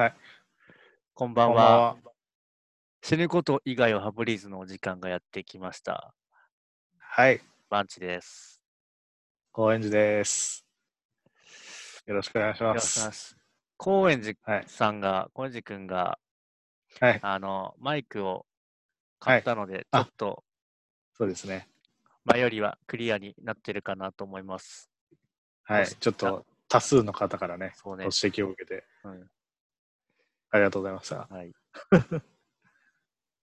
はい。こんばんは。は。死ぬこと以外をハブリーズのお時間がやってきました。はい。バンチです。高円寺です。よろしくお願いしよます。ます。高円寺はい。さんが、高円寺くんが、はい。あの、マイクを買ったので、ちあょっとそうですね。前よりはクリアになってるかなと思います。はい。ちょっと多数の方からね、そうねご指。摘を受けて、うん、ありがとうございました。はい。今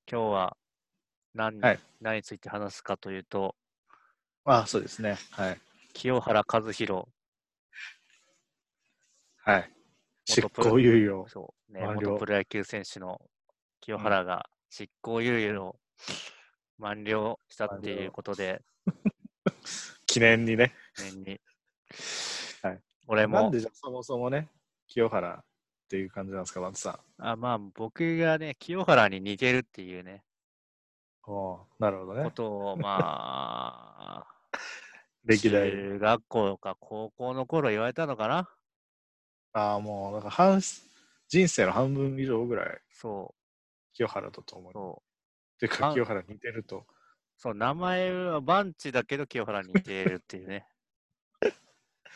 日は何,、はい何について話すかというと、あ、そうですね。はい。清原和博、はい。執行猶予。そうね、元プロ野球選手の清原が執行猶予を満了したっていうことで、記念にね。年に。はい俺もなんでじゃあそもそもね、清原っていう感じなんですか、松さん？あ、まあ、僕がね、清原に似てるっていうね、おーなるほどこね。とを、まあ、歴代。中学校か高校の頃言われたのかなああ、もう、なんか半、人生の半分以上ぐらいそ清原とともう、う。てか、あ清原に似てると。そう、名前はバンチだけど清原に似てるっていうね。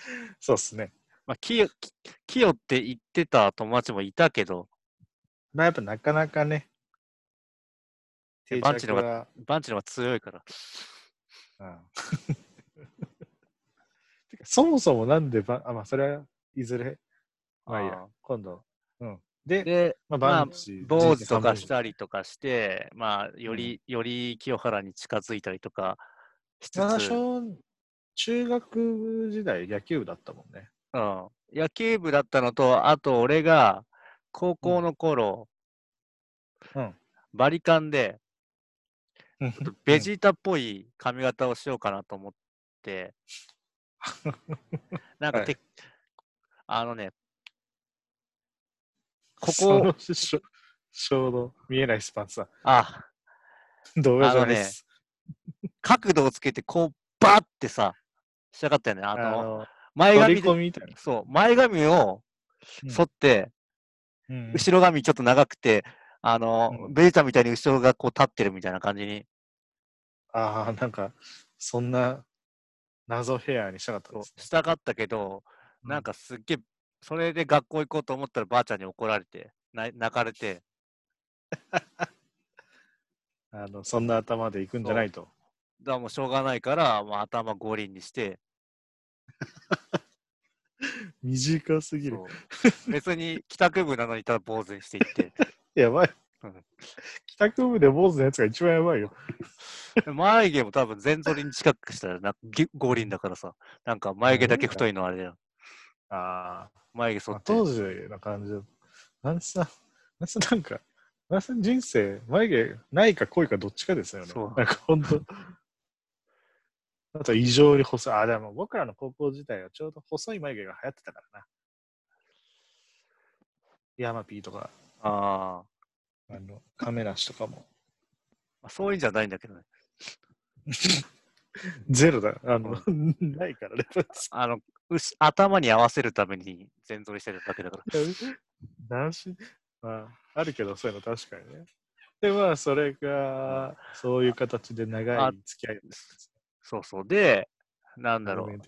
そうっすね。まあ、清き清って言ってた友達もいたけど、まあ、やっぱなかなかね、定バンチのが、バンチの方が強いから。うん てかそもそもなんでバ、あ、まあ、それはいずれ、まあいいや。今度。うん。で、で、まあ、まあバンチ、坊主とかし人たりとかして、まあ、より、より清原に近づいたりとかしつつ、中学時代野球部だったもんね。うん、野球部だったのと、あと俺が高校の頃、うん。バリカンで、うんちょっとベジータっぽい髪型をしようかなと思って、なんかはいて、あのね、こそこ、のちょうど見えないスパンさあ、ん。動画じゃないです。角度をつけて、こう、バッてさ、したかったよね。ああの、の、前髪で、込みみたいな。そう、前髪をうん。剃って、うん。後ろ髪ちょっと長くて、あの、うん。ベータみたいに後ろがこう立ってるみたいな感じに、ああ、なんか、そんな謎ヘアにしたかったね。したかったけど、なんかすっげえ、それで学校行こうと思ったらばあちゃんに怒られて、な泣かれて、あの、そんな頭で行くんじゃないと。だからもうしょうがないから、まあ、頭五輪にして、短すぎる別に帰宅部なのにただ坊主にしていって、やばいうん。帰宅部で坊主のやつが一番やばいよ。で 眉毛も多分全剃りに近くしたらなぎ五輪だからさ、なんか眉毛だけ太いのあれだよ。ああ、眉毛剃って。当時の感じだ。なんせさ、なんせなんか、なんせ人生、眉毛ないか濃いかどっちかですよね。そうなんか本当。あと異常に細い。あ、でも僕らの高校時代はちょうど細い眉毛が流行ってたからな。ヤマピーとか、ああの、亀梨とかも。あ、そういうんじゃないんだけどね。ゼロだ。あの、ないからね。あの、うし頭に合わせるために全剃りしてるだけだから。男子、まあ、あるけど、そういうの確かにね。で、まあ、それが、そういう形で長あい付き合いですそうそう。で、なんだろう。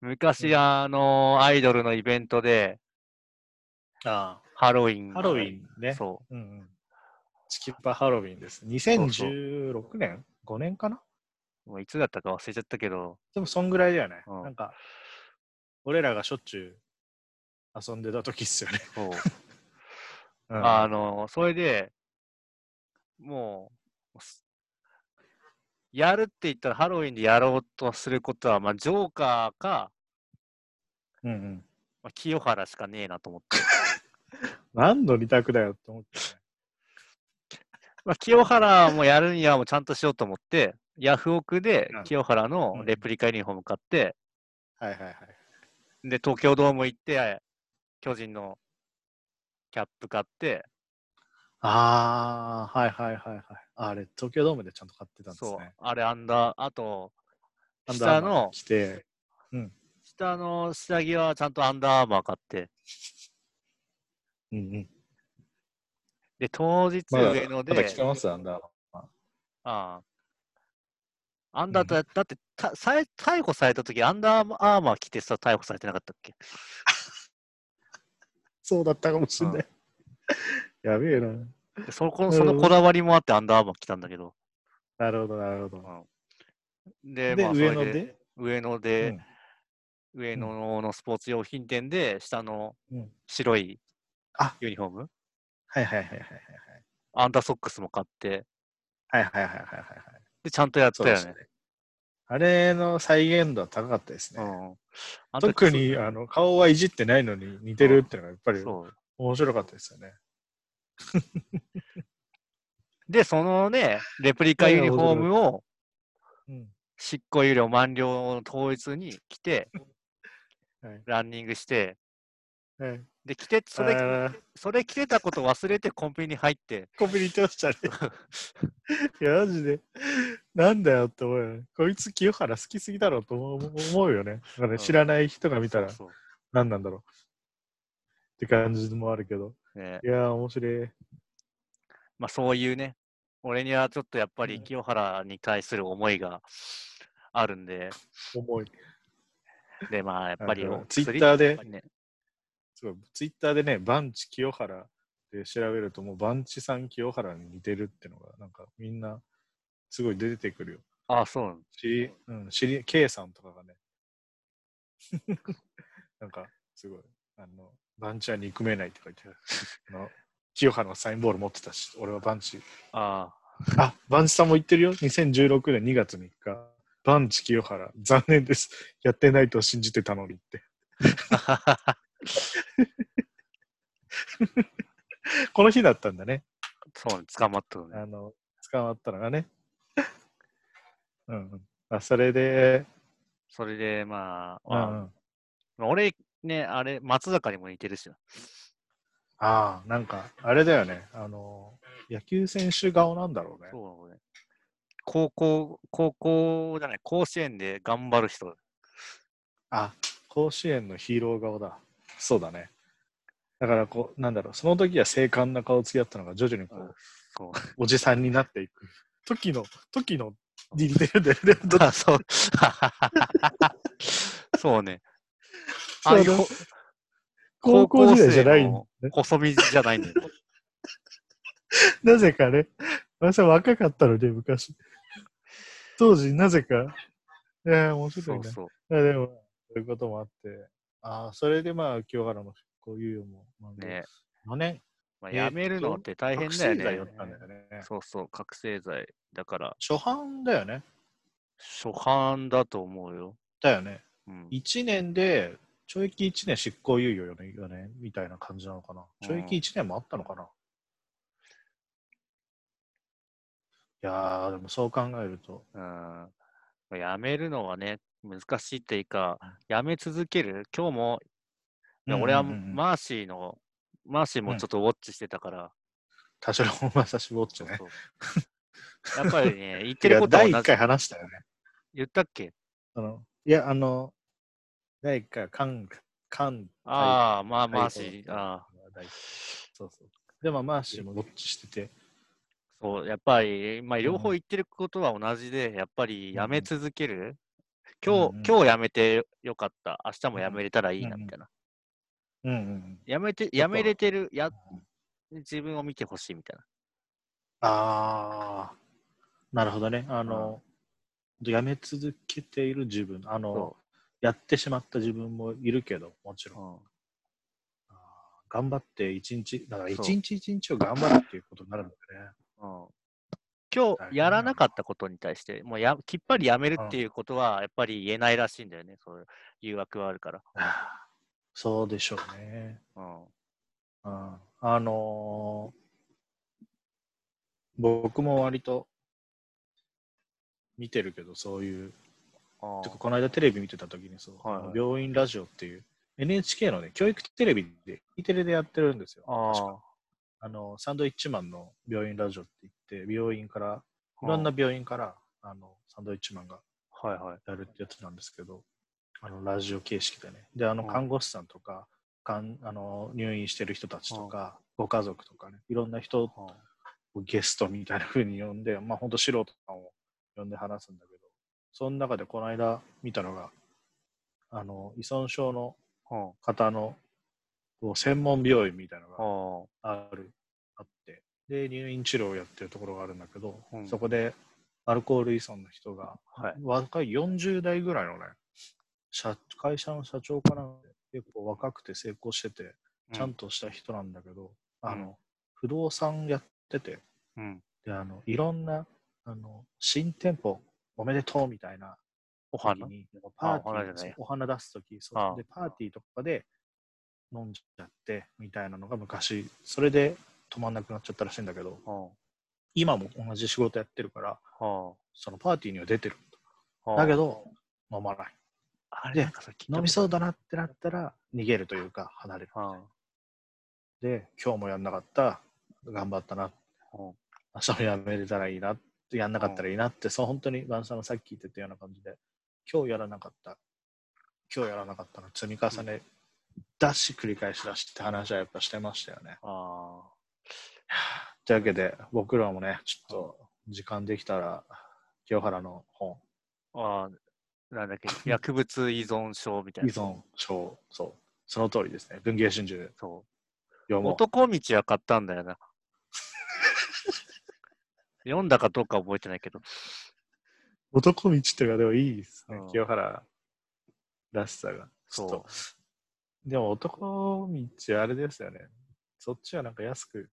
昔、うんあの、アイドルのイベントで、あハロウィン。ハロウィンね。そうんうん。チキパハロウィンです。2016年 ?5 年かな？う。もういつだったか忘れちゃったけど、でも、そんぐらいだよね。うんなんか、俺らがしょっちゅう遊んでた時っすよね。そう。うんあの、それで、もう、すやるって言ったらハロウィンでやろうとすることは、まあ、ジョーカーか、うんうん。まあ、清原しかねえなと思って。何の二択だよって思ってね。まあ、清原もやるにはもうちゃんとしようと思って、ヤフオクでうん清原うんのレプリカユニフォーム買って、はいはいはい。で、東京ドーム行って、巨人のキャップ買って、ああ、はいはいはいはい。あれ、東京ドームでちゃんと買ってたんですそうね。、あれアンダー、あと、下の、着て、下の下着はちゃんとアンダーアーマー買って、うんうん。で、当日上野で、まだ来てます、アンダーマン。ああ。アンダーだ、だってたさい逮捕された時アンダーアーマー着てさ、逮捕されてなかったっけ？そうだったかもしれない。やべえな。でそこそのこだわりもあってアンダーアーマー着たんだけど。なるほど、なるほど。で、で、まあ、それで上野で、上野うで、ん上野のスポーツ用品店で、下のうん白いあユニフォーム、はいはいはいはいはいアンダーソックスも買って、はい。はいはいはいはい。で、ちゃんとやったよね。ね。あれの再現度は高かったですね。うん。特にあの顔はいじってないのに似てるっていうのがやっぱり。面白かったですよね。で、そのね、レプリカユニフォームをうん。執行猶予満了の当日に着て、はいランニングして、はい、で、着て、それ、それ着てたこと忘れてコンビニに入って、コンビニ行ってましたね。いや、マジで。なんだよって思うよね。こいつ清原好きすぎだろうと思うよね。だからね知らない人が見たら何なんだろう。って感じもあるけど。ねいやー、面白い。まあそういうね、俺にはちょっとやっぱうんり清原に対する思いがあるんで、重い。で、まあやっぱりツイッターでね、すごい。ツイッターでね、バンチ清原で調べると、もうバンチさん清原に似てるってのが、なんかみんなすごい出てくるよ。ああ、そうなの。知り、うん、知り、K さんとかがね、なんか、すごい、あの、バンチは憎めないって書いてある。清原のサインボール持ってたし、俺はバンチ。ああ、バンチさんも言ってるよ。2016年2月3日。バンチ清原、残念です。やってないと信じてたのにって。あ。この日だったんだね。そうね、捕まったのね。あの、捕まったのがね。うんうん。あ、それで、それで、まあ、うん俺、ね、あれ、松坂にも似てるしな。ああ、なんか、あれだよね。あの、野球選手顔なんだろうね。そうね。高校、高校じゃない、甲子園で頑張る人。あ、甲子園のヒーロー顔だ。そうだね。だから、こう、なんだろう、その時は精悍な顔つきだったのが、徐々にこう、そう。おじさんになっていく。時の、時の。そうね。ああいうほ高校時代じゃないね。細身じゃないんだよ。なぜかね。私は若かったので、昔。当時、なぜか。いやー、面白いうね。そそう。いやでも、そういうこともあって、ああ、それでまあ、清原の復興猶予も、まあ、ね4年、まあ、やめるのって大変覚だよね醒剤だったんだよね。そうそう、覚醒剤。だから、初犯だよね。初犯だと思うよ。だよね。うん。1年で、懲役1年執行猶予よね、よねみたいな感じなのかな。懲役1年もあったのかな。いやー、でもそう考えると、うん。まあやめるのはね、難しいっていうか、やめ続ける。今日も、いや俺はマーシーの、マーシーもちょっとウォッチしてたから、田代正史ウォッチね。やっぱりね、言ってることは第1同じ回。話したよね。言ったっけ？あのいや、あの、第1回は、カン、カン、ああ、まあ、はいマーシー、ああ、そうそう。でも、マーシーもウォッチしてて、そう、やっぱり、まあ、両方言ってることは同じで、やっぱりやめ続ける。今日、今日やめてよかった。明日もやめれたらいいな、うんみたいな。うんうん。やめて、やめれてる、や、自分を見てほしいみたいな。ああ、なるほどね。あの、やめ続けている自分、あのそ、やってしまった自分もいるけど、もちろん。うん。頑張って一日、だから一日一日を頑張るっていうことになるんだね。うん今日やらなかったことに対して、もうやきっぱりやめるっていうことは、やっぱり言えないらしいんだよね。そういう誘惑はあるから。そうでしょうね。うん。うん、あのー僕も割と見てるけど、そういう、あてかこの間テレビ見てた時にそう、はいはい。病院ラジオっていう NHK のね、教育テレビで、E テレでやってるんですよ。ああの、サンドイッチマンの病院ラジオって言って、病院から、いろんな病院から、あの、サンドイッチマンがはいはい。やるってやつなんですけど、あの、ラジオ形式でね。で、あの、うん。看護師さんとか、かんあの入院してる人たちとか、ご家族とかね、いろんな人をゲストみたいな風に呼んで、まあ本当素人さんを呼んで話すんだけど、その中でこの間見たのが、あの、依存症のうん。方のこう専門病院みたいなのがあある、あって、で、入院治療をやってるところがあるんだけど、うんそこでアルコール依存の人が、あ。はい。若い40代ぐらいのね、社会社の社長かなんで、結構若くて成功してて、ちゃんとした人なんだけど、あの、うん不動産やってて、うん。で、あの、いろんな、あの、新店舗おめでとうみたいなお花？時に、パーテお花じゃないィー、お花出すとき、そで、パーティーとかで飲んじゃって、みたいなのが昔、それで止まんなくなっちゃったらしいんだけど、うん。今も同じ仕事やってるから、はそのパーティーには出てる。あ。だけど、飲まない。あれ飲みそうだ。だなってなったら、逃げるというか、離れる。うん。で、今日もやんなかった、頑張ったな、うん明日もやめれたらいいなって、やんなかったらいいなって、そう本当にバンさんがさっき言ってたような感じで、今日やらなかった、今日やらなかったの積み重ねだし、繰り返しだしって話はやっぱしてましたよね。あ というわけで、僕らもね、ちょっと時間できたら、清原の本、あ。なんだっけ、薬物依存症みたいな。依存症、そう、その通りですね。文藝春秋でそう。男道は買ったんだよな。読んだかどうか覚えてないけど。男道っていうかでもいいですね、うん清原らしさが。そと。でも男道あれですよね。そっちはなんか安く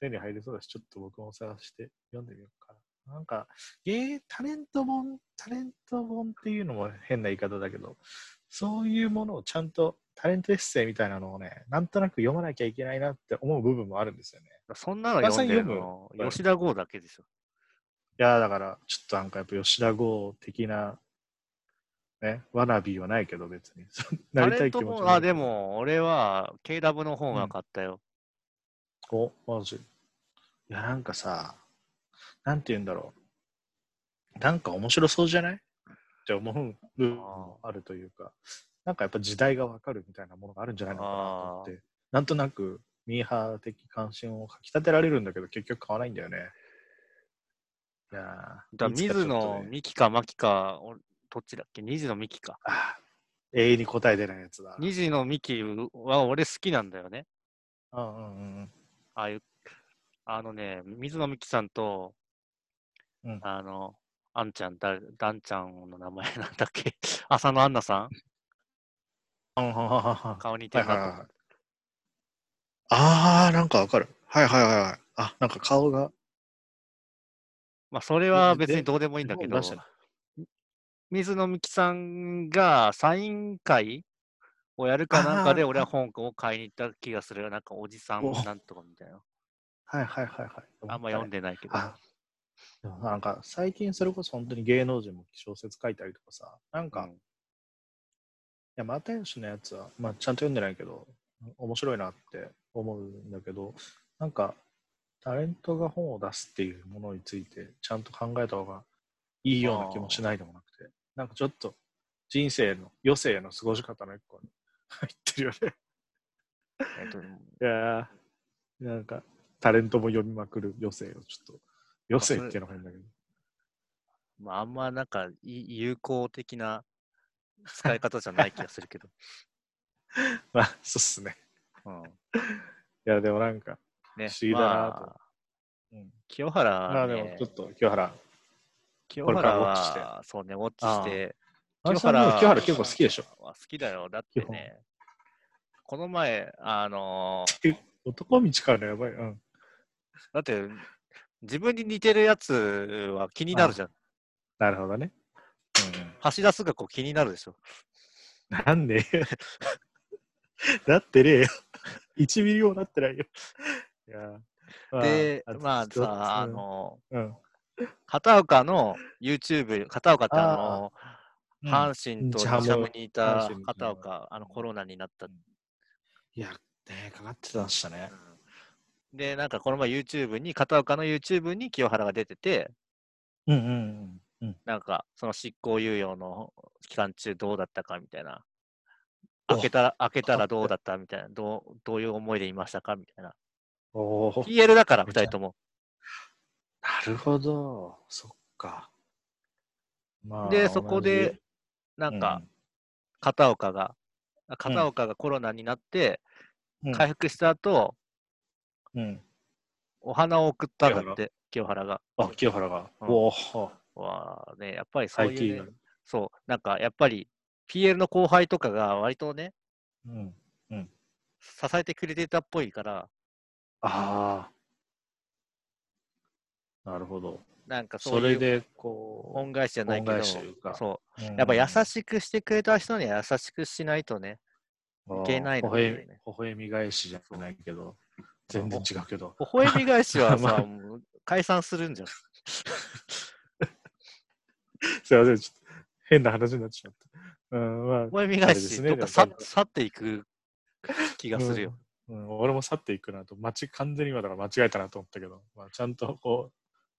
手に入りそうだし、ちょっと僕も探して読んでみようかな。なんか、ゲータレント本、タレント本っていうのも変な言い方だけど、そういうものをちゃんとタレントエッセイみたいなのをね、なんとなく読まなきゃいけないなって思う部分もあるんですよね。う。そんなの読んでるの吉田剛だけでしょ。いやーだから、ちょっとなんかやっぱ吉田剛的な、ね、ワナビーはないけど別に。なタりたい気持ちもないけどで。も、俺は KW の本は買ったよ。お、マジ。いや、なんかさ、なんて言うんだろう。なんか面白そうじゃない？って思う部分もあるというか、なんかやっぱ時代がわかるみたいなものがあるんじゃないのかなと思って、なんとなくミーハー的関心をかき立てられるんだけど、結局買わないんだよね。いやーだ水野ね。美紀か牧か、おどっちだっけ？水野美紀か。あー永遠に答え出ないやつだ。水野美紀は俺好きなんだよね。うんうんうんああいう、あのね、水野美紀さんと、うん。あの、あんちゃん、だ、だんちゃんの名前なんだっけ？浅野アンナさん？顔似てるなと思って。はいはいはいあー、なんかわかる。はいはいはいはい。あ、なんか顔が。まあ、それはで別にどうでもいいんだけど水野美紀さんがサイン会をやるかなんかで俺は本を買いに行った気がする。なんかおじさんおなんとかみたいな。はいはいはいはい。あんま読んでないけど。あでもなんか最近それこそ本当に芸能人も小説書いたりとかさ、なんか、いうんや、又吉のやつは、まあ、ちゃんと読んでないけど、面白いなって思うんだけど、なんか、タレントが本を出すっていうものについて、ちゃんと考えた方がいいような気もしないでもなくて、なんかちょっと人生の余生の過ごし方の一個に入ってるよね。えっといやーなんか、タレントも読みまくる余生をちょっと、余生っていうのが変だけど。まあ、あんまなんかい有効的な使い方じゃない気がするけど。まあ、そうっすね。うん、いや、でもなんか、ね、不思議だなとまあうん、清原まあでもちょっと清原、清原は、そうね、ウォッチして、あれさんでも清原結構好きでしょ。は好きだよ。だってね、この前、あのー男道からのやばい。うん。だって、自分に似てるやつは気になるじゃん。なるほどね。橋田壽賀子気になるでしょ。うん、なんで？なってねえよ。1ミリもなってないよ。いやまで、あまあさ、あ、のうんうん片岡の YouTube、片岡ってあの、うん阪神と日ハムにいた片岡、あのコロナになった。いや、ね、かかってましたね。で、なんかこの前 YouTube に、片岡の YouTube に清原が出てて、うんうんうん。うん、なんかその執行猶予の期間中どうだったかみたいな開けたら、開けたらどうだった？みたいな、どう、どういう思いでいましたか？みたいな。おお。PL だから、めちゃ二人とも。なるほど。そっか。まで、そこで、な同じ、か、片岡が、あ片岡がコロナになって、うん、回復した後、うん。お花を送ったんだって、清原が。あ、清原が。うんおお。わあね、やっぱりそう最いう、ね近。、そう、なんかやっぱり PL の後輩とかが割とね、うん。支えてくれてたっぽいから、ああ。なるほど。なんかそういうそれで、こ恩返しじゃないけど恩返しというか、そう、う。やっぱ優いしくしてくれた人には優しくしないとね、いけないの微ね笑み微笑み返しじゃないけど、全然違うけど。微笑み返しはまさ、あもう解散するんじゃん。すいません、ちょっと変な話になってしまった。うん、まあ微、笑み返し、ねどっか去っていく気がするよ。うん、俺も去っていくなと、間違完全に今だから間違えたなと思ったけど、まあ、ちゃんとこ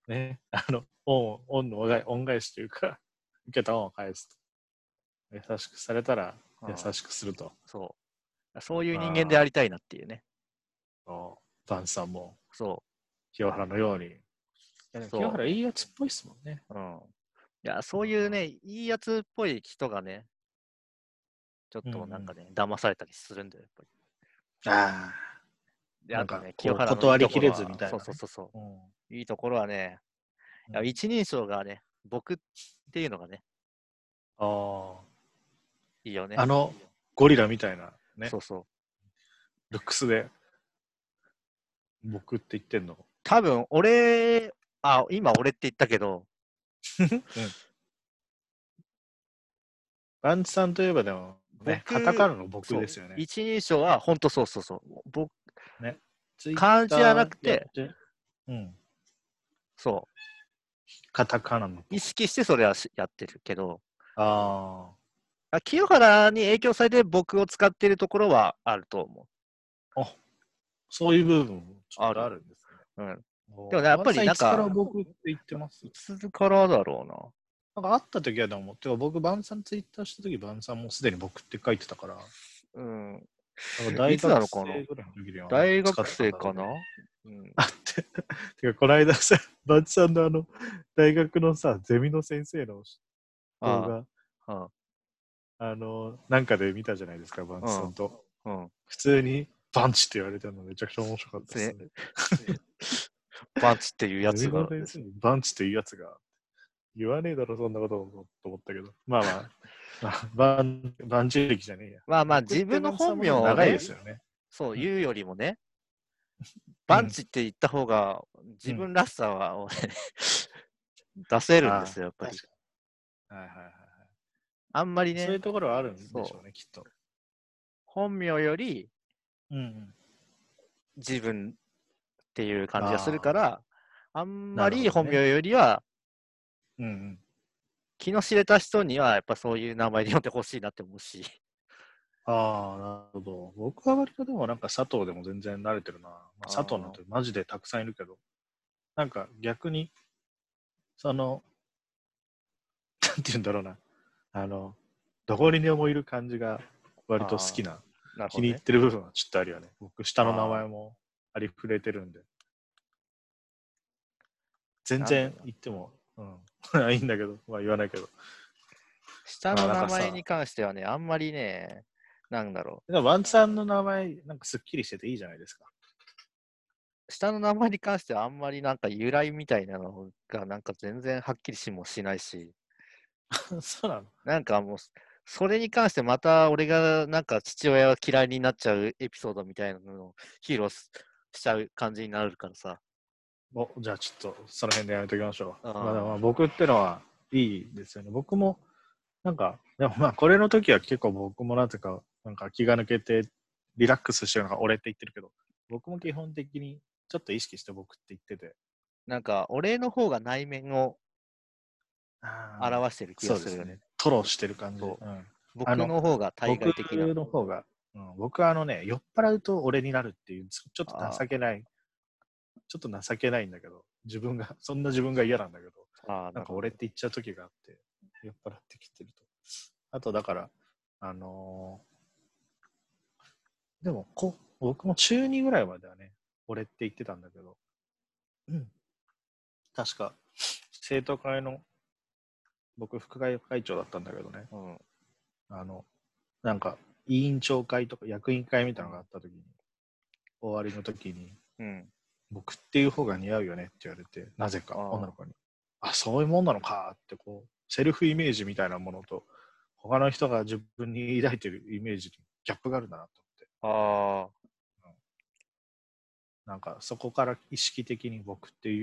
う、ね、あの、恩恩の恩返恩返しというか、受けた恩を返すと。優しくされたらうん優しくすると。そう。そういう人間でありたいなっていうね。そうバンさんもそ清原のように。いや清原いいやつっぽいっすもんね。う。うん。いや、そういうね、いいやつっぽい人がね、ちょっとなんかね、騙されたりするんだよ、やっぱり。あで、なんかあとね、清原の断りきれずみたいなねそうそうそう。うんう。いいところはね、一人称がね、僕っていうのがね、あいいよね。あのゴリラみたいなねそ、うそう。ルックスで、僕って言ってんの？多分、俺、あ、今俺って言ったけど、バンチさんといえばでも、ね、僕カタカナの僕ですよね。一人称は本当そうそうそう。僕、ツイッター漢字じゃなくてうん。そカタカナの。う。意識してそれはしやってるけど、ああ清原に影響されて僕を使ってるところはあると思あ。そういう部分もちょっとあるんですう。うん。ね。でもねやっぱりなんかバンさいつから僕って言ってます？いつからだろうな。なんか会った時はでも、てか僕、バンさんツイッターした時、バンさんもすでに僕って書いてたから、うん。大学生ぐらいの時には大学生かな？うねうん。あって、てか、この間さ、バンチさんのあの、大学のさ、ゼミの先生の動あ画、あ、あの、なんかで見たじゃないですか、バンチさんと。うん。普通に、バンチって言われてるのめちゃくちゃ面白かったですね。パンチっていうやつがゼミの。先生にバンチっていうやつが、言わねえだろ、そんなことと思ったけど。まあまあ、まあ、バン、バンチ歴じゃねえや。まあまあ、自分の本名をね長いで、すよね。そう言うよりもね、バンチって言った方が自分らしさは、出せるんですよ、やっぱり。はいはいはいはい。あんまりねそういう、ところはあるんでしょうね、きっと。本名よりうんうん。自分っていう感じがするから、あんまり本名よりは、うんうん。気の知れた人にはやっぱそういう名前で呼んでほしいなって思うし。ああ、なるほど。僕は割とでもなんか佐藤でも全然慣れてるな。まあ、佐藤なんてマジでたくさんいるけど、なんか逆に、その、なんて言うんだろうな。あの、どこにでもいる感じが割と好きな、な気に入っ。てる部分はちょっとあるよね。僕、下の名前もありふれてるんで。全然言っても、うん、いいんだけど、まあ言わないけど。下の名前に関してはね、あんまりね、なんだろでもワンさんの名前、なんかすっきりしてていいじゃないですか。う。下の名前に関してはあんまりなんか由来みたいなのがなんか全然はっきりしもしないし、そうなの？なんかもう、それに関してまた俺がなんか父親が嫌いになっちゃうエピソードみたいなのを披露ししちゃう感じになるからさ。おじゃあちょっとその辺でやめときましょう。あーまあまあ僕ってのはいいですよね。僕もなんか、でもまあこれの時は結構僕もなぜかなんか気が抜けてリラックスしてるのが俺って言ってるけど、僕も基本的にちょっと意識して僕って言ってて。なんか俺の方が内面をあ表してる気がするよね。ね。トロしてる感じ。そううん僕の方が対外的僕な。の方が、うん、僕はあのね、酔っ払うと俺になるっていう、ちょっと情けない、ちょっと情けないんだけど、自分が、そんな自分が嫌なんだけど、ああなんか俺って言っちゃう時があって、酔っ払ってきてると。あとだから、あのーでもこ、僕も中2ぐらいまではね、俺って言ってたんだけど、うん。確か、生徒会の、僕、副会会長だったんだけどね、うん。あの、なんか、委員長会とか役員会みたいなのがあった時に、終わりの時に、うん。僕っていう方が似合うよねって言われて、なぜか女の子に。あ、そういうもんなのかって、こう、セルフイメージみたいなものと、他の人が自分に抱いてるイメージにギャップがあるんだなと思って。ああ。なんかそこから意識的に僕ってい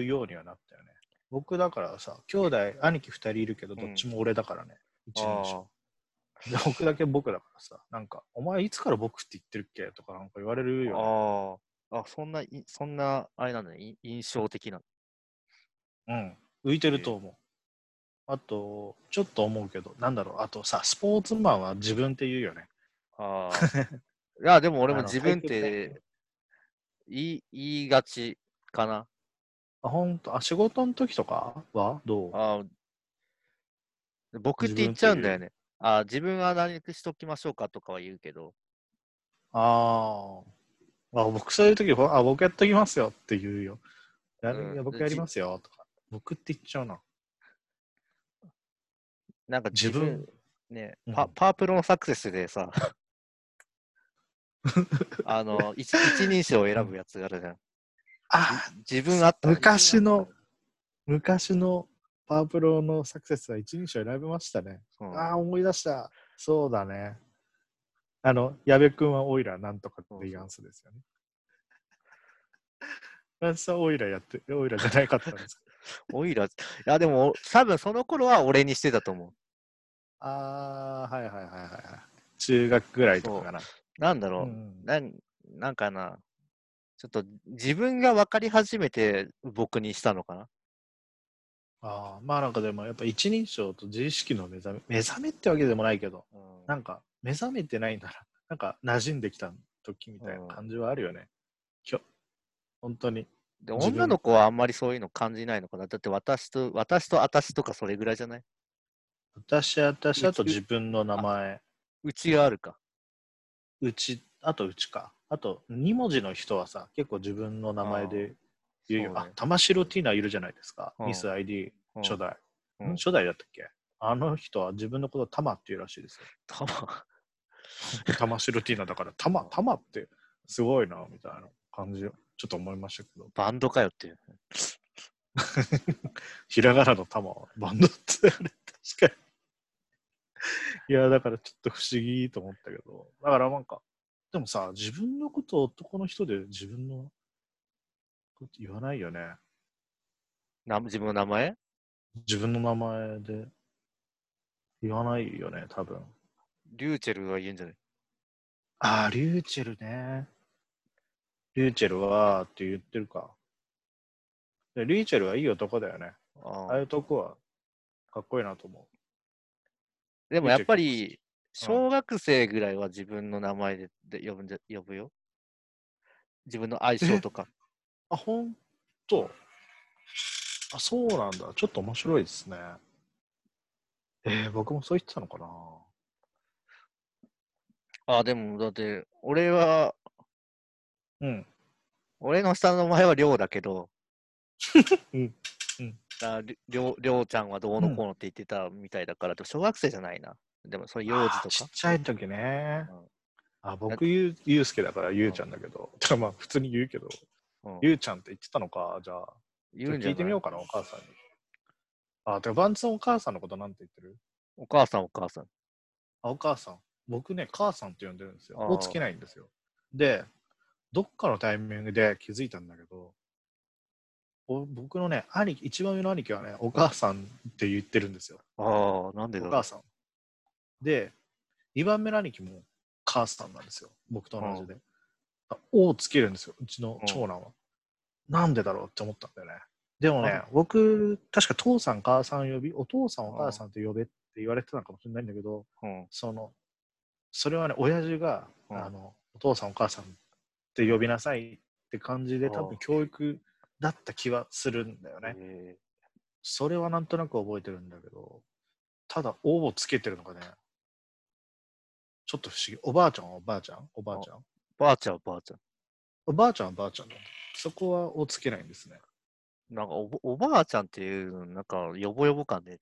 うようにはなったよね。僕だからさ、兄弟、兄貴2人いるけど、どっちも俺だからね。一人称で僕だけ僕だからさ、なんか、お前いつから僕って言ってるっけ？とかなんか言われるよ、ね。ああ。あ、そんな、いそんな、あれなんだね。い印象的な。うん。浮いてると思う。あと、ちょっと思うけど、なんだろう、あとさ、スポーツマンは自分って言うよね。ああ。いや、でも俺も自分って言い言いがちかな。あ、ほんと、あ、仕事の時とかは？どう？ああ。僕って言っちゃうんだよね。ああ、自分は何しときましょうかとかは言うけど。あーあ。僕そういう時ほあ、僕やっときますよって言うよ。やうんいや僕やりますよとか。僕って言っちゃうな。なんか自分ね、うんパ、パープロのサクセスでさ、あの一、一人称を選ぶやつがあるじゃん。あ自分あったら昔の、昔のパワープロのサクセスは一人称選びましたね。うんああ、思い出した。そうだね。あの、矢部君はオイラなんとかって言いアンスですよね。ランスはオイラやって、オイラじゃないかったんですか？オイラ、いやでも、多分その頃は俺にしてたと思う。ああ、はいはいはいはいはい。中学ぐらいとかかな。なんだろう、うんなんなんかな、ちょっと自分が分かり始めて僕にしたのかな。ああ、まあなんかでもやっぱ一人称と自意識の目覚め、目覚めってわけでもないけど、うんなんか目覚めてないなら、なんか馴染んできた時みたいな感じはあるよね。きょ本当に。で女の子はあんまりそういうの感じないのかな。だって私と、私と私とかそれぐらいじゃない？う私、私、あと自分の名前、うちがあるか。うち、あとうちか。あと2文字の人はさ、結構自分の名前で言うよ。あそうね、玉城ティーナいるじゃないですか。うんミス ID うん初代。うんん初代だったっけ？あの人は自分のことをタマっていうらしいですよ。たま、玉城ティーナだから、タマ、タマってすごいな、みたいな感じをちょっと思いましたけど。バンドかよっていう。ひらがなの玉はバンドってあれ、確かに。いや、だからちょっと不思議と思ったけど。だからなんか、でもさ、自分のことを男の人で自分のこと言わないよね。な自分の名前？自分の名前で言わないよね、多分。リューチェルは言うんじゃない？ああ、リューチェルね。リューチェルはって言ってるか。でリューチェルはいい男だよね。あああいうとこはかっこいいなと思でもやっぱリり、小学生ぐらいは自分の名前でで呼ぶんで呼ぶよ。自分の愛称とか。う。あ、ほんと？あ、そうなんだ。ちょっと面白いですね。えー、僕もそう言ってたのかな？あ、でも、だって、俺は、うん。俺の下の名前はりょうだけど、うんうんありりょうりょうちゃんはどうのこうのって言ってたみたいだから、でも小学生じゃないな。でも、それ幼児とか？ちっ。ちゃい時ね。うんあ、僕、ゆうゆうすけだからゆうちゃんだけど。てかまあ、普通に言うけど、うんゆうちゃんって言ってたのか。じゃあ、言うんじゃ聞いてみようかな、お母さんに。あ、てか、バンツお母さんのことなんて言ってる？お母さん、お母さん。あ、お母さん。僕ね、母さんって呼んでるんですよ。をつけないんですよ。で、どっかのタイミングで気づいたんだけど、お僕のね、兄貴、一番上の兄貴はね、お母さんって言ってるんですよ。ああ、なんでだろう。お母さん。で、2番目の兄貴も母さんなんですよ。僕と同じで。あをつけるんですよ、うちの長男は。なんでだろうって思ったんだよね。でもねあ、僕、確か父さん、母さん呼び、お父さん、お母さんって呼べって言われてたのかもしれないんだけど、うん。その、それはね、親父が、うんあの、お父さん、お母さんって呼びなさいって感じで、多分教育だった気はするんだよね。えそれはなんとなく覚えてるんだけど、ただ、「お」をつけてるのがね、ちょっと不思議。おばあちゃんはおばあちゃん？おばあちゃん？ばあちゃんばあちゃん。おばあちゃんはばあちゃんだ。そこはをつけないんですね。なんかおぼおばあちゃんっていうの、なんか、よぼよぼ感で、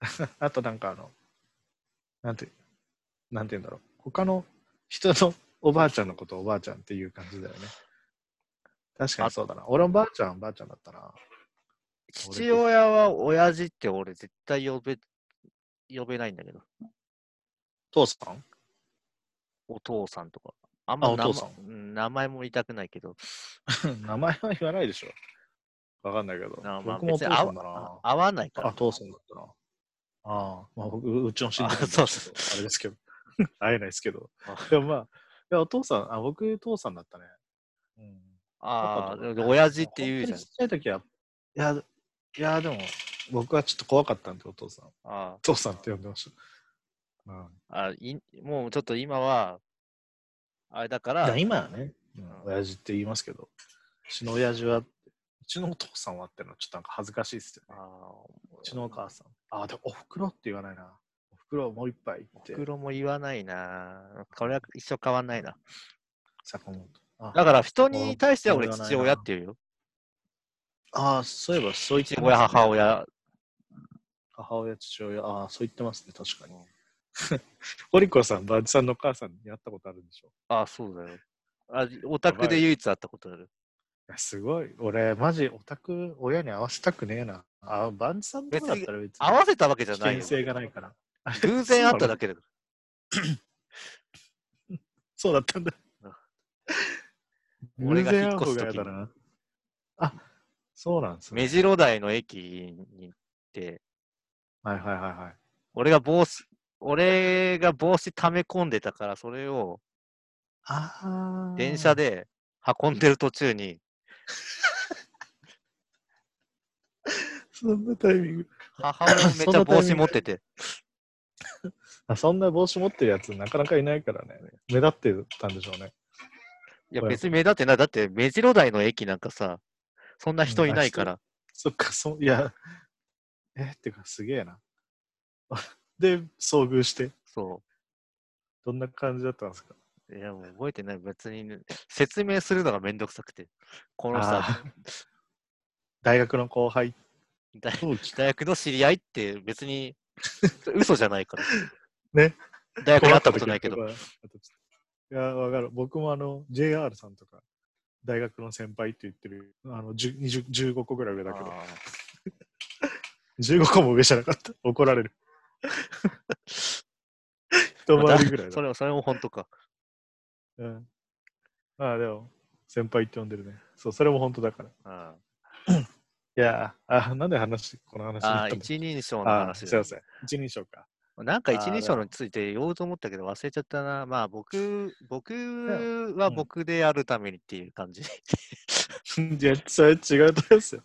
あとなんかあの、なんて、なんて言うんだろう。他の人のおばあちゃんのことをおばあちゃんっていう感じだよね。確かにそうだな。俺のばあちゃんはばあちゃんだったな。父親は親父って俺絶対呼べ、呼べないんだけど。父さん？お父さんとか。あんまお父さん名前も言いたくないけど。名前は言わないでしょ。わかんないけど。あまあ僕もお父さんだな。合わないから。あ、父さんだったな。ああ、まあ僕、うちの親戚あそうもちょっとあれですけど。会えないですけど。あでもまあ、いや、お父さん、あ、僕、父さんだったね。うん。ああ、親父って言うじゃんち。っちゃい時は、いや、いや、でも、僕はちょっと怖かったんで、お父さん。あ父さんって呼んでました。うん。あいもうちょっと今は、あれだからら、今はね、うんん親父って言いますけど、うちの親父は、うちのお父さんはってのはちょっとなんか恥ずかしいですよね。あうちのお母さん。あ、でもおふくろって言わないな。おふくろもう一杯って。袋も言わないな。これは一生変わんないな。坂本。あだから人に対しては俺父親って言うよ。あー、そういえばそう言って父親、ますね母。親。母親、父親。ああ、そう言ってますね、確かに。オリコさん、バージさんのお母さんに会ったことあるんでしょ？ああ、そうだよ。あオタクで唯一会ったことある。すごい。俺、マジ、オタク、親に会わせたくねえな。あ、バンジさんとかだったら別に。合わせたわけじゃ危険ないよ。性がないから。偶然会っただけだか そうだったんだ俺が引っ越す時だな。あ、そうなんですら。ね。目白台の駅に行って、はいはいはいはい。俺が帽子、俺が帽子溜め込んでたから、それを。電車。で運んでる途中に、そんなタイミング。母親もめっちゃ帽子持ってて、あそんな帽子持ってるやつなかなかいないからね。目立ってたんでしょうね。いやはい別に目立ってない。だって目白台の駅なんかさ、そんな人いないから。そっか、そう、いや、え、ってかすげえな。で、遭遇して、そどんな感じだったんですか？う。いやもう覚えてない。別にね、説明するのがめんどくさくて。このさ、大学の後輩、大大学の知り合いって別に 嘘じゃないから。ね。大学に会ったことないけど。いや、わかる。僕もあの、JR さんとか、大学の先輩って言ってる、あの、10 20 15個ぐらい上だけど、あ15 個も上じゃなかった。怒られる。一ー回りぐらいだそ。れそれも本当か。うん。まあでも、先輩って呼んでるね。そう、それも本当だから。あいやーあ、なんで話、この話あー、ったの？一人称の話すいません。一人称か。なんか一人称について言おうと思ったけど忘れちゃったな。まあ僕、僕はうん僕でやるためにっていう感じ。いや、それ違うと思いますよ。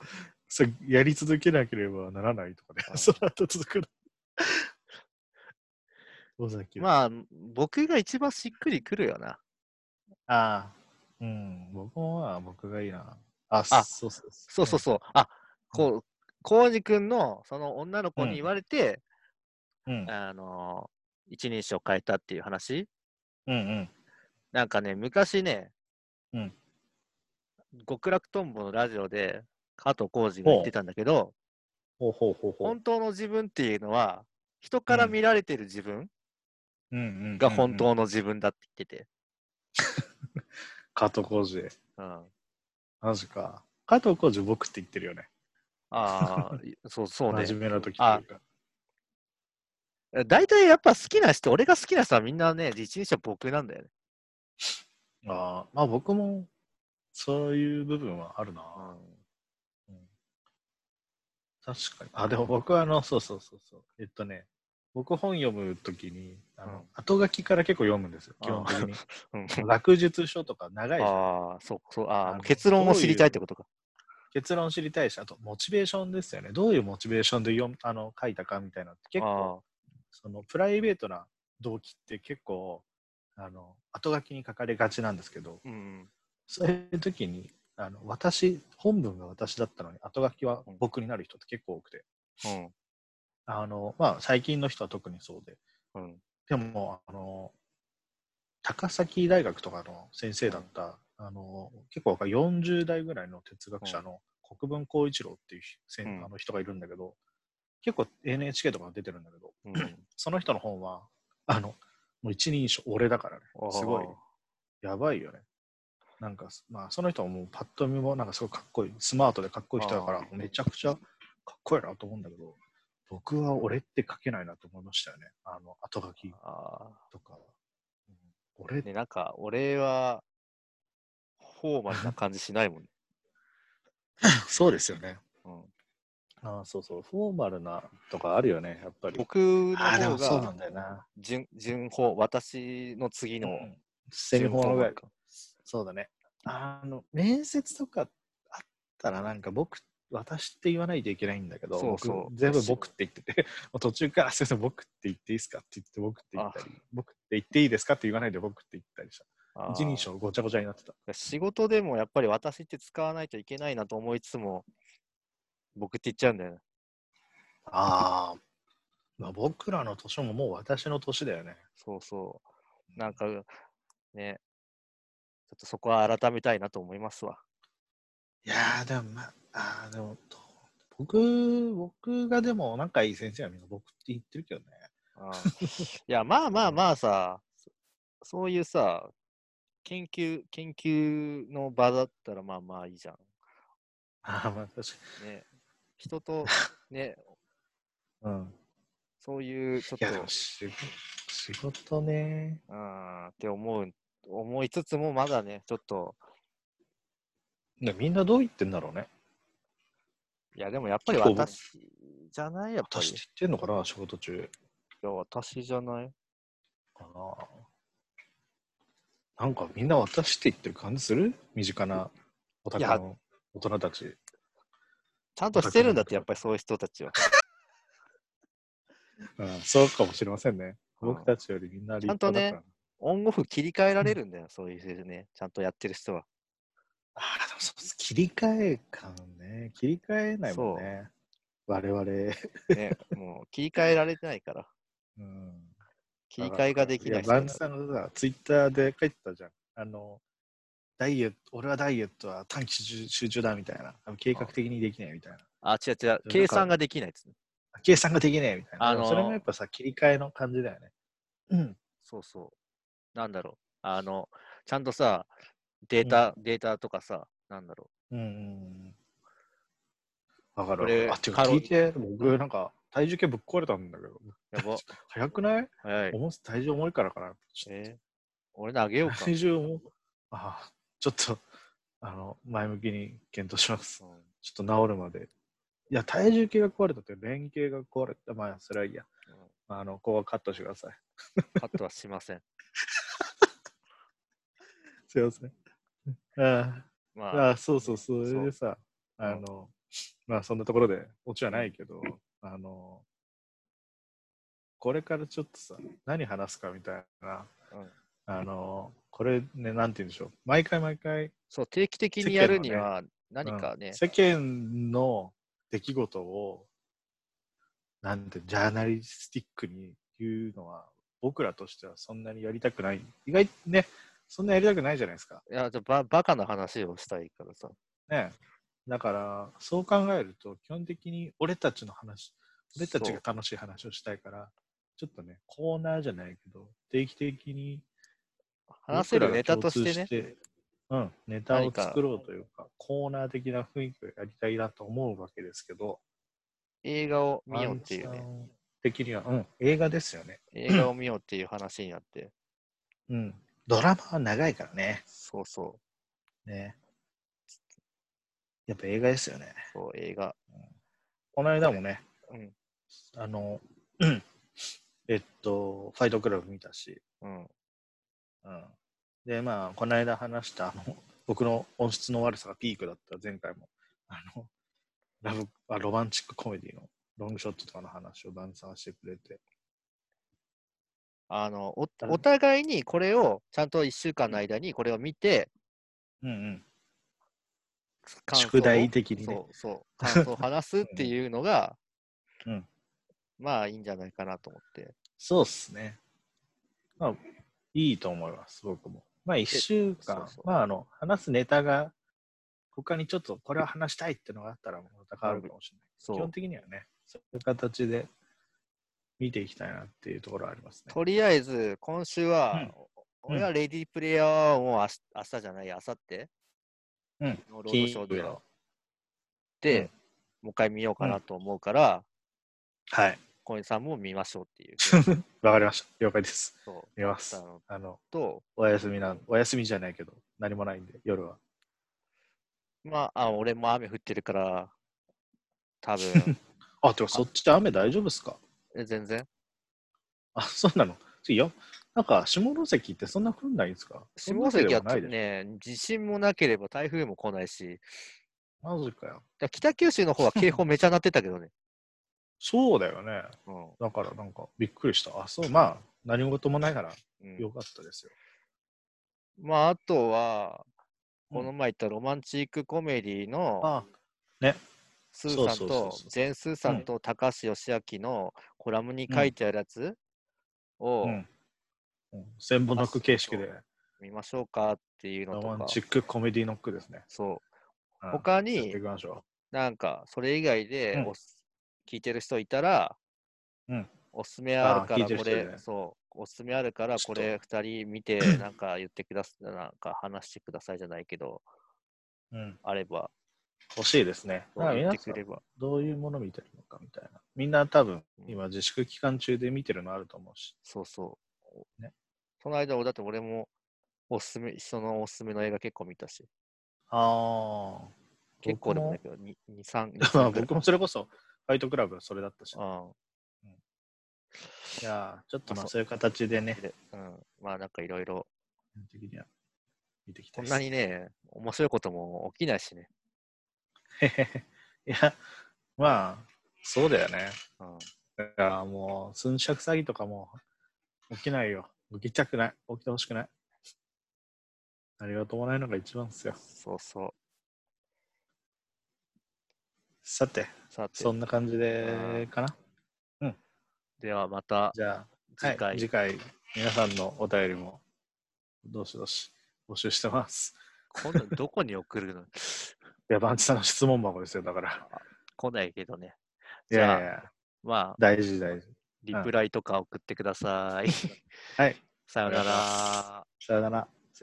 それやり続けなければならないとかねその後続く まあ僕が一番しっくりくるよな。あー、うん。僕もまあ僕がいいな。あ、あそうそうそうそうそう。あ、こう、コウジ君のその女の子うんに言われて、うん。うんあのー、一人称変えたっていう話？うんうん。なんかね、昔ね、うん極楽とんぼのラジオで加藤浩次が言ってたんだけど、ほうほうほうほう。本当の自分っていうのは、人から見られてる自分が本。当の自分だって言ってて。加藤浩次。うん、マジか。加藤浩次僕って言ってるよね。ああ、いそうそうね。真面目な時というか。大体やっぱ好きな人、俺が好きな人はみんなね、一人称僕なんだよね。ああ、まあ僕もそういう部分はあるな。うん確かに。あ、でも僕はあの、そうそうそうそう。えっとね、僕本読むときに、あの、うん後書きから結構読むんですよ、あ基本的に。うん学術書とか長いし、ああ、そうそう、ああ、結論を知りたいってことか。結論知りたいし、あと、モチベーションですよね。どういうモチベーションで読むあの書いたかみたいなのって結構、そのプライベートな動機って結構、あの、後書きに書かれがちなんですけど、うん。そういう時に、あの私、本文が私だったのに、後書きは僕になる人って結構多くて、うん。あの、まあ、最近の人は特にそうで、うん。でも、あの、高崎大学とかの先生だった、あの、結構若い40代ぐらいの哲学者の国分光一郎っていううんあの人がいるんだけど、結構 NHK とか出てるんだけど、うん。その人の本は、あの、もう一人称俺だからね。すごい、やばいよね。なんか、まあ、その人はもうパッと見もなんかすごいかっこいい、スマートでかっこいい人だからめちゃくちゃかっこいいなと思うんだけど、僕は俺って書けないなと思いましたよね。あの、後書きあとか。うん俺あ。ね、なんか、俺は、フォーマルな感じしないもんね。そうですよね。うん、ああ、そうそう。フォーマルなとかあるよね、やっぱり。僕の方もそうながんだよな。順、順法、私の次のうんセリフのぐらい。か。そうだね。あの、面接とかあったらなんか僕、私って言わないといけないんだけど、そうそう僕全部僕って言ってて、途中から、すいません、僕って言っていいですかって言って、僕って言ったり、僕って言っていいですかって言わないで僕って言ったりした。一人称ごちゃごちゃになってた。仕事でもやっぱり私って使わないといけないなと思いつつも、僕って言っちゃうんだよね。ああ。まあ、僕らの年ももう私の年だよね。そうそう。なんか、ね、ちょっとそこは改めたいなと思いますわ。いやー、でもまあ、あーでも、僕、僕がでも仲いい先生はみんな僕って言ってるけどね。あーいや、まあまあまあさ、そそういうさ、研究、研究の場だったらまあまあいいじゃん。ああ、まあ確かね、人と、ね、に。うん。そういうちょっと、仕事仕事ね。うん、って思う、思いつつもまだね、ちょっと、ねみんなどう言ってんだろうね。いや、でもやっぱり私じゃない？やっぱり。い私って言ってんのかな、仕事中。や、私じゃない？かな。なんかみんな私って言ってる感じする？身近なお宅の大人たち。ちゃんとしてるんだって、やっぱりそういう人たちは。うん、そうかもしれませんね。うん僕たちよりみんな立ちゃんとね派だから。オンオフ切り替えられるんだよ、そういうね、ちゃんとやってる人は。ああ、でもそう切り替え感ね。切り替えないもんね。我々。ね、もう切り替えられてないから。うん切り替えができないバンズさんがさ、ツイッターで書いてたじゃん。あの、ダイエット、俺はダイエットは短期集集中だみたいな。計画的にできないみたいな。あ、違う違う、計算ができないですね。計算ができないみたいな。あのーそれもやっぱさ、切り替えの感じだよね。うん。そうそう。なんだろう。あの、ちゃんとさ、データ、データとかさ、なんだろうんうんうん。わかるこれわ。あ、ていうか聞いて、僕なんか体重計ぶっ壊れたんだけど。う。やば。早くない？早い。重す体重重いからかな。えー俺投げようか。と体重重いああ、ちょっと、あの、前向きに検討します。うんちょっと治るまで。いや、体重計が壊れたって、連携が壊れた。まあ、それはいいや。うんまあ、あの、ここはカットしてください。カットはしません。すいません。あまあ、あ、あ。あそうそう、それでさ、あの、まあ、そんなところで、オチはないけど、あの、これからちょっとさ、何話すかみたいな、うん。あの、これね、なんて言うんでしょう。毎回毎回、そう、定期的にやるには、何かね。うん、世間の出来事を、なんて、ジャーナリスティックに言うのは、僕らとしてはそんなにやりたくない。意外とね、そんなやりたくないじゃないですか。いや、じゃババカな話をしたいからさ。ね。だから、そう考えると、基本的に俺たちの話、俺たちが楽しい話をしたいから、ちょっとね、コーナーじゃないけど、定期的に話せるネタとしてね。うん、ネタを作ろうというか、コーナー的な雰囲気をやりたいなと思うわけですけど、映画を見ようっていうね。的には、うん、映画ですよね。映画を見ようっていう話になって。うん。ドラマは長いからね。そうそう。ね。やっぱ映画ですよね。そう、映画。この間もね、うん。あの、うんえっと、ファイトクラブ見たし、うん。うん。で、まあ、この間話した、あの、僕の音質の悪さがピークだった前回も、あの、ラブあ、ロマンチックコメディのロングショットとかの話をダンサーしてくれて、あの、お誰お互いにこれを、ちゃんと1週間の間にこれを見て、うんうん。宿題的にねそうそう、感想を話すっ ていうのが、うんまあいいんじゃないかなと思って。そうっすね。まあ、いいと思います、僕も。まあ、一週間、まあ、あの、話すネタが、他にちょっとこれは話したいってのがあったら、また変わるかもしれない。そう基本的にはね、そういう形で見ていきたいなっていうところはありますね。とりあえず、今週は、うん俺はレディープレイヤーはもう明日明日じゃない、明後日？うんのロードショーでで、うんもう一回見ようかなと思うから、はい。小西さんも見ましょうっていう。わかりました。了解です。そう見ますあの。あの、と、お休みなん、お休みじゃないけど、何もないんで、夜は。まあ、あ俺も雨降ってるから、多分 あ、てか、そっち雨大丈夫ですか？え全然？あ、そうなの？いや、なんか、下関ってそんな降んないんですか？下関は。ね、地震もなければ台風も来ないし、マジかよ。北九州の方は警報めちゃ鳴ってたけどね。そうだよね。うんだから、なんか、びっくりした。あ、そう、まあ、何事もないから、うんよかったですよ。まあ、あとは、うんこの前言ったロマンチックコメディのあ、スーさんとジェン・スーさんと高橋義明のコラムに書いてあるやつ？をうん。うん。千本ノック形式で、見ましょうかっていうのとか。ロマン、チックコメディノックですね。そう。うん。他になんか、それ以外でうん。聞いてる人いたら、うん。おすすめあるから、これ、てる人でそう、おすすめあるから、これ二人見て、なんか言ってくださ、なんか話してくださいじゃないけど、う。うん。あれば、欲しいですね。言ってくれば。どういうもの見てるのかみたいな。みんな多分、うん今自粛期間中で見てるのあると思うし。そうそう。ねその間、だって俺も、おすすめ、そのおすすめの映画結構見たし、ああ。結構でもない僕けど、2、2 3、2まあ3ぐらい僕もそれこそ、ファイトクラブそれだったし。いあやーちょっとままあそういう形でねうん。まあなんかいろいろ、こんなにね、面白いことも起きないしね。いや、まあ、そうだよね。うん。だからもう、寸借詐欺とかも起きないよ。起きたくない。起きてほしくない。何事もないのが一番ですよ。そうそう。さて、さてそ、んな感じでかな。ではまたじゃあ、次回、はい、次回、皆さんのお便りも、どしどし募集してます。今度どこに送るの？いや、バンチさんの質問箱ですよ、だから。来ないけどね。いじゃあやいや、まあ、大事大事。リプライとか送ってください。はい、さよなら。さよなら。